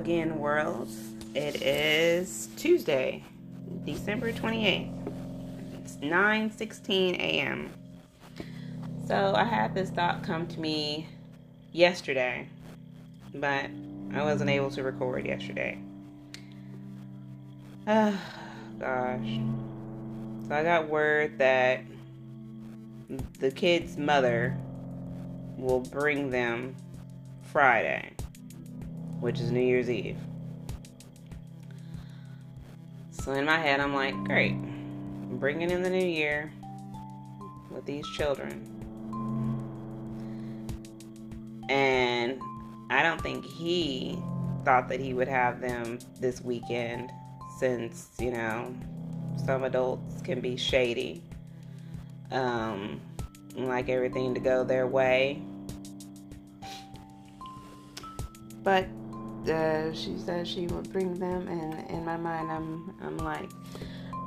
again, world. It is Tuesday, December 28th. It's 9:16 a.m. So I had this thought come to me yesterday, but I wasn't able to record yesterday. Oh, gosh. So I got word that the kid's mother will bring them Friday, which is New Year's Eve. So in my head, I'm like, great, I'm bringing in the new year with these children. And I don't think he thought that he would have them this weekend since, you know, some adults can be shady. Um, like everything to go their way. But uh, she said she would bring them, and in my mind, I'm I'm like,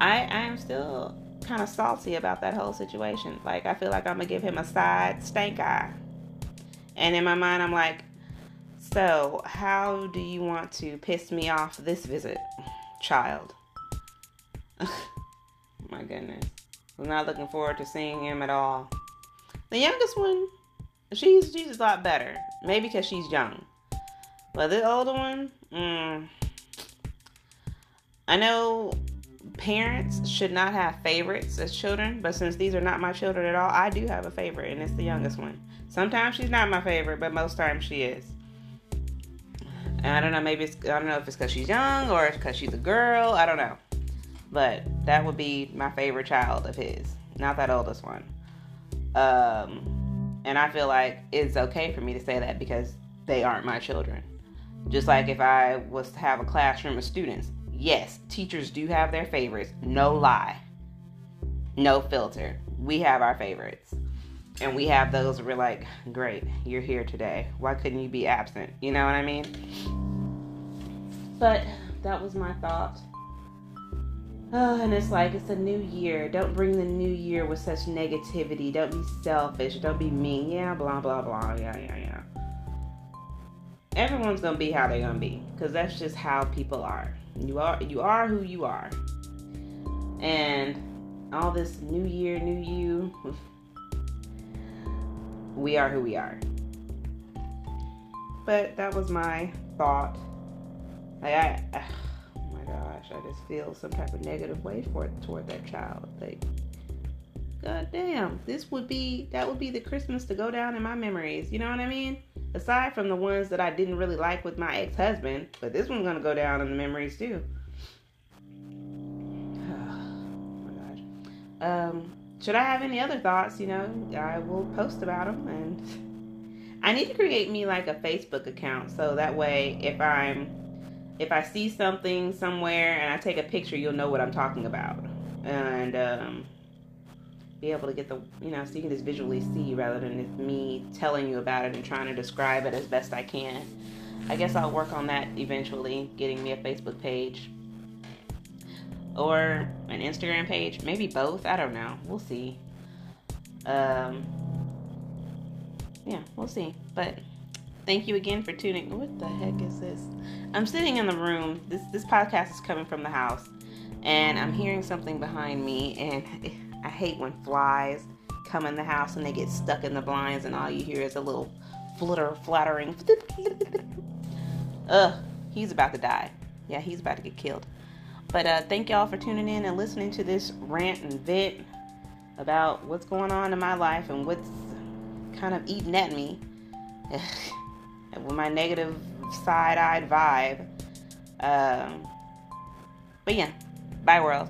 I I am still kind of salty about that whole situation. Like I feel like I'm gonna give him a side stank eye, and in my mind, I'm like, so how do you want to piss me off this visit, child? my goodness, I'm not looking forward to seeing him at all. The youngest one, she's she's a lot better. Maybe because she's young. But the older one, mm, I know parents should not have favorites as children, but since these are not my children at all, I do have a favorite, and it's the youngest one. Sometimes she's not my favorite, but most times she is. And I don't know, maybe it's, I don't know if it's because she's young or because she's a girl. I don't know. But that would be my favorite child of his, not that oldest one. Um, and I feel like it's okay for me to say that because they aren't my children. Just like if I was to have a classroom of students, yes, teachers do have their favorites. No lie. No filter. We have our favorites. And we have those we're like, great, you're here today. Why couldn't you be absent? You know what I mean? But that was my thought. Oh, and it's like it's a new year. Don't bring the new year with such negativity. Don't be selfish. Don't be mean. Yeah, blah blah blah. Yeah, yeah, yeah everyone's gonna be how they're gonna be because that's just how people are. You are you are who you are. And all this new year new you we are who we are. But that was my thought. Like i oh my gosh i just feel some type of negative way for toward that child. Like god damn this would be that would be the christmas to go down in my memories. You know what i mean aside from the ones that I didn't really like with my ex husband, but this one's gonna go down in the memories too. oh. Um, should I have any other thoughts? You know, I will post about them, and I need to create me like a Facebook account so that way if I'm if I see something somewhere and I take a picture, you'll know what I'm talking about, and um, be able to get the you know so you can just visually see rather than me telling you about it and trying to describe it as best I can. I guess I'll work on that eventually, getting me a Facebook page or an Instagram page, maybe both. I don't know. We'll see. Um, yeah, we'll see. But thank you again for tuning. What the heck is this? I'm sitting in the room. This this podcast is coming from the house, and I'm hearing something behind me, and I hate when flies come in the house and they get stuck in the blinds and all you hear is a little flutter, flattering. Ugh, he's about to die. Yeah, he's about to get killed. But uh, thank y'all for tuning in and listening to this rant and vent about what's going on in my life and what's kind of eating at me with my negative side-eyed vibe. Um, but yeah, bye world.